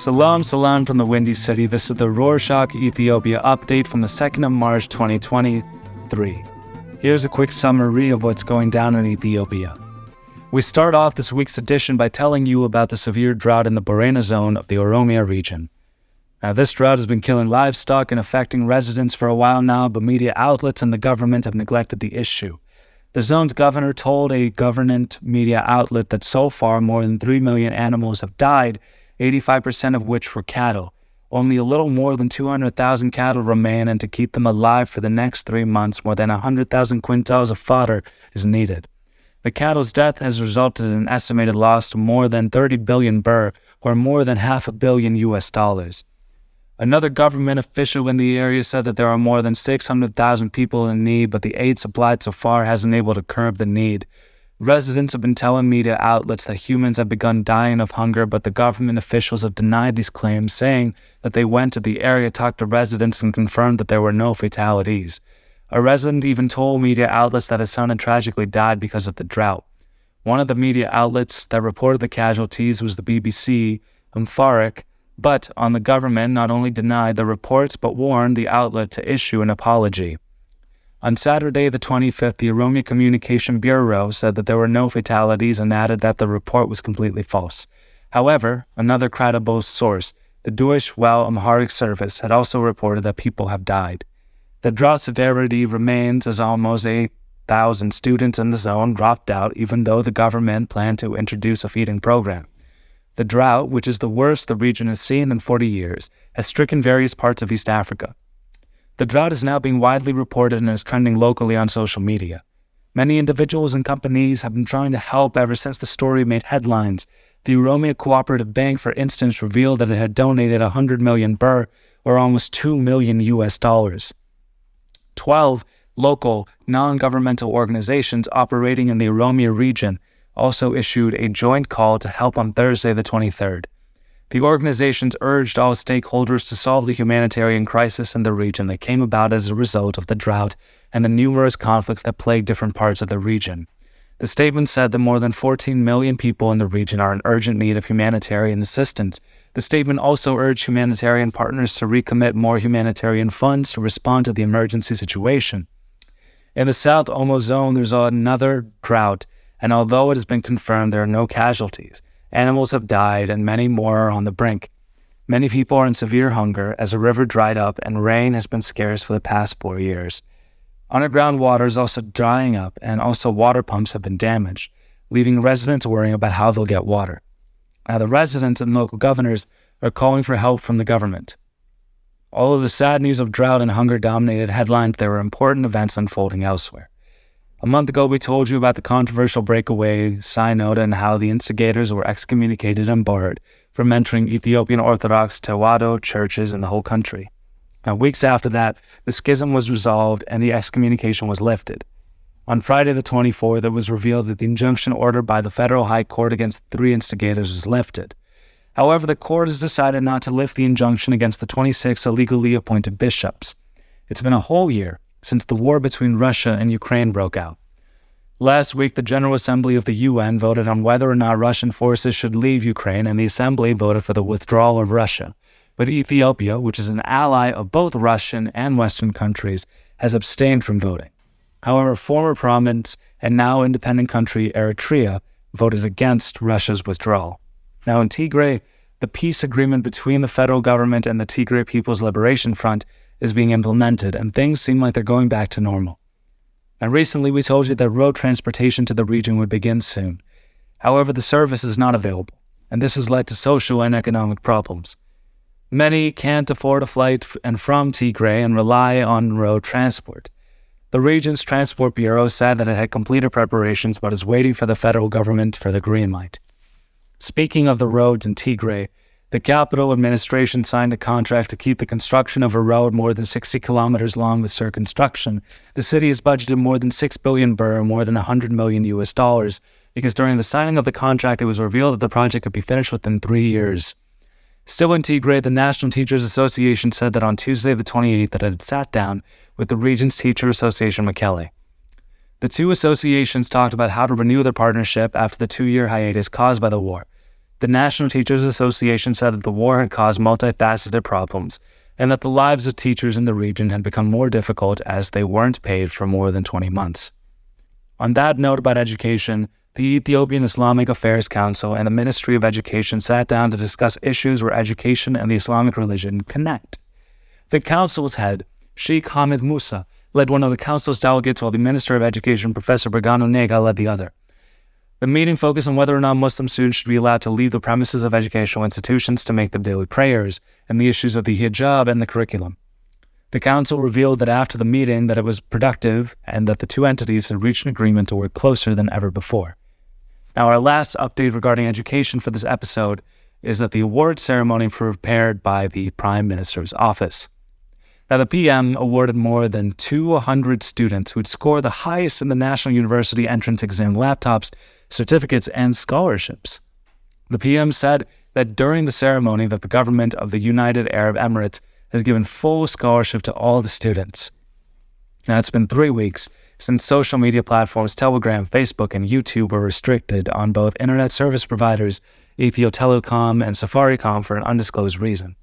Salam salam from the Windy City. This is the Rorshok Ethiopia update from the 2nd of March 2023. Here's a quick summary of what's going down in Ethiopia. We start off this week's edition by telling you about the severe drought in the Borena zone of the Oromia region. Now, this drought has been killing livestock and affecting residents for a while now, but media outlets and the government have neglected the issue. The zone's governor told a government media outlet that so far more than 3 million animals have died, 85% of which were cattle. Only a little more than 200,000 cattle remain, and to keep them alive for the next three months, more than 100,000 quintals of fodder is needed. The cattle's death has resulted in an estimated loss of more than 30 billion birr, or more than half a billion US dollars. Another government official in the area said that there are more than 600,000 people in need, but the aid supplied so far hasn't been able to curb the need. Residents have been telling media outlets that humans have begun dying of hunger, but the government officials have denied these claims, saying that they went to the area, talked to residents, and confirmed that there were no fatalities. A resident even told media outlets that his son had tragically died because of the drought. One of the media outlets that reported the casualties was the BBC, Amharic, but on the government not only denied the reports but warned the outlet to issue an apology. On Saturday, the 25th, the Oromia Communication Bureau said that there were no fatalities and added that the report was completely false. However, another credible source, the Deutsche Welle Amharic Service, had also reported that people have died. The drought severity remains as almost 8,000 students in the zone dropped out, even though the government planned to introduce a feeding program. The drought, which is the worst the region has seen in 40 years, has stricken various parts of East Africa. The drought is now being widely reported and is trending locally on social media. Many individuals and companies have been trying to help ever since the story made headlines. The Oromia Cooperative Bank, for instance, revealed that it had donated 100 million birr, or almost 2 million US dollars. 12 local, non governmental organizations operating in the Oromia region also issued a joint call to help on Thursday, the 23rd. The organizations urged all stakeholders to solve the humanitarian crisis in the region that came about as a result of the drought and the numerous conflicts that plague different parts of the region. The statement said that more than 14 million people in the region are in urgent need of humanitarian assistance. The statement also urged humanitarian partners to recommit more humanitarian funds to respond to the emergency situation. In the South Omo zone, there's another drought and although it has been confirmed there are no casualties, animals have died and many more are on the brink. Many people are in severe hunger as the river dried up and rain has been scarce for the past four years. Underground water is also drying up, and also water pumps have been damaged, leaving residents worrying about how they'll get water. Now, the residents and local governors are calling for help from the government. Although the sad news of drought and hunger dominated headlines, there were important events unfolding elsewhere. A month ago, we told you about the controversial breakaway synod and how the instigators were excommunicated and barred from entering Ethiopian Orthodox Tewahedo churches in the whole country. Now, weeks after that, the schism was resolved and the excommunication was lifted. On Friday the 24th, it was revealed that the injunction ordered by the federal high court against the three instigators was lifted. However, the court has decided not to lift the injunction against the 26 illegally appointed bishops. It's been a whole year since the war between Russia and Ukraine broke out. Last week, the General Assembly of the UN voted on whether or not Russian forces should leave Ukraine, and the Assembly voted for the withdrawal of Russia. But Ethiopia, which is an ally of both Russian and Western countries, has abstained from voting. However, former province and now independent country Eritrea voted against Russia's withdrawal. Now, in Tigray, the peace agreement between the federal government and the Tigray People's Liberation Front is being implemented, and things seem like they're going back to normal. And recently, we told you that road transportation to the region would begin soon. However, the service is not available, and this has led to social and economic problems. Many can't afford a flight and from Tigray and rely on road transport. The region's transport bureau said that it had completed preparations but is waiting for the federal government for the green light. Speaking of the roads in Tigray, the capital administration signed a contract to keep the construction of a road more than 60 kilometers long with Sur Construction. The city has budgeted more than 6 billion birr, more than 100 million US dollars, because during the signing of the contract, it was revealed that the project could be finished within three years. Still in Tigray, the National Teachers Association said that on Tuesday, the 28th, that it had sat down with the region's teacher association, Mekele. The two associations talked about how to renew their partnership after the two year hiatus caused by the war. The National Teachers Association said that the war had caused multifaceted problems and that the lives of teachers in the region had become more difficult as they weren't paid for more than 20 months. On that note about education, the Ethiopian Islamic Affairs Council and the Ministry of Education sat down to discuss issues where education and the Islamic religion connect. The council's head, Sheikh Hamid Musa, led one of the council's delegates while the Minister of Education, Professor Birhanu Nega, led the other. The meeting focused on whether or not Muslim students should be allowed to leave the premises of educational institutions to make their daily prayers, and the issues of the hijab and the curriculum. The council revealed that after the meeting that it was productive and that the two entities had reached an agreement to work closer than ever before. Now, our last update regarding education for this episode is that the award ceremony prepared by the Prime Minister's office. Now, the PM awarded more than 200 students who'd scored the highest in the National University entrance exam laptops certificates, and scholarships. The PM said that during the ceremony that the government of the United Arab Emirates has given full scholarship to all the students. Now it's been three weeks since social media platforms Telegram, Facebook, and YouTube were restricted on both internet service providers Ethio Telecom and Safaricom for an undisclosed reason.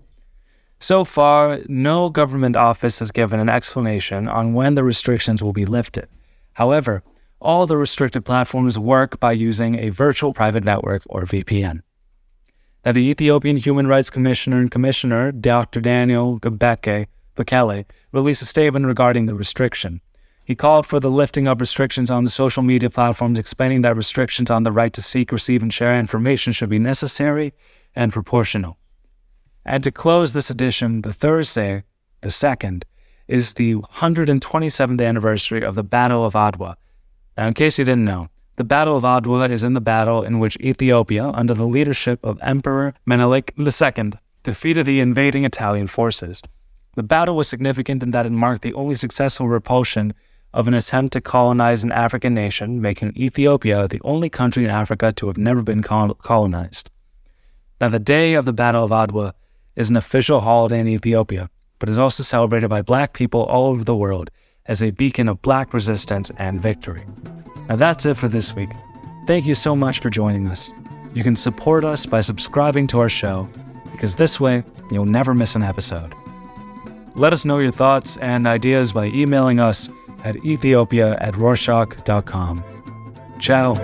So far, no government office has given an explanation on when the restrictions will be lifted. However, all the restricted platforms work by using a virtual private network or VPN. Now, the Ethiopian Human Rights Commissioner and Commissioner, Dr. Daniel Gebeke Bekele, released a statement regarding the restriction. He called for the lifting of restrictions on the social media platforms, explaining that restrictions on the right to seek, receive, and share information should be necessary and proportional. And to close this edition, the Thursday, the 2nd, is the 127th anniversary of the Battle of Adwa, now, in case you didn't know, the Battle of Adwa is in the battle in which Ethiopia, under the leadership of Emperor Menelik II, defeated the invading Italian forces. The battle was significant in that it marked the only successful repulsion of an attempt to colonize an African nation, making Ethiopia the only country in Africa to have never been colonized. Now, the day of the Battle of Adwa is an official holiday in Ethiopia, but is also celebrated by black people all over the world as a beacon of black resistance and victory. Now that's it for this week. Thank you so much for joining us. You can support us by subscribing to our show, because this way you'll never miss an episode. Let us know your thoughts and ideas by emailing us at ethiopia at rorshok.com. Ciao.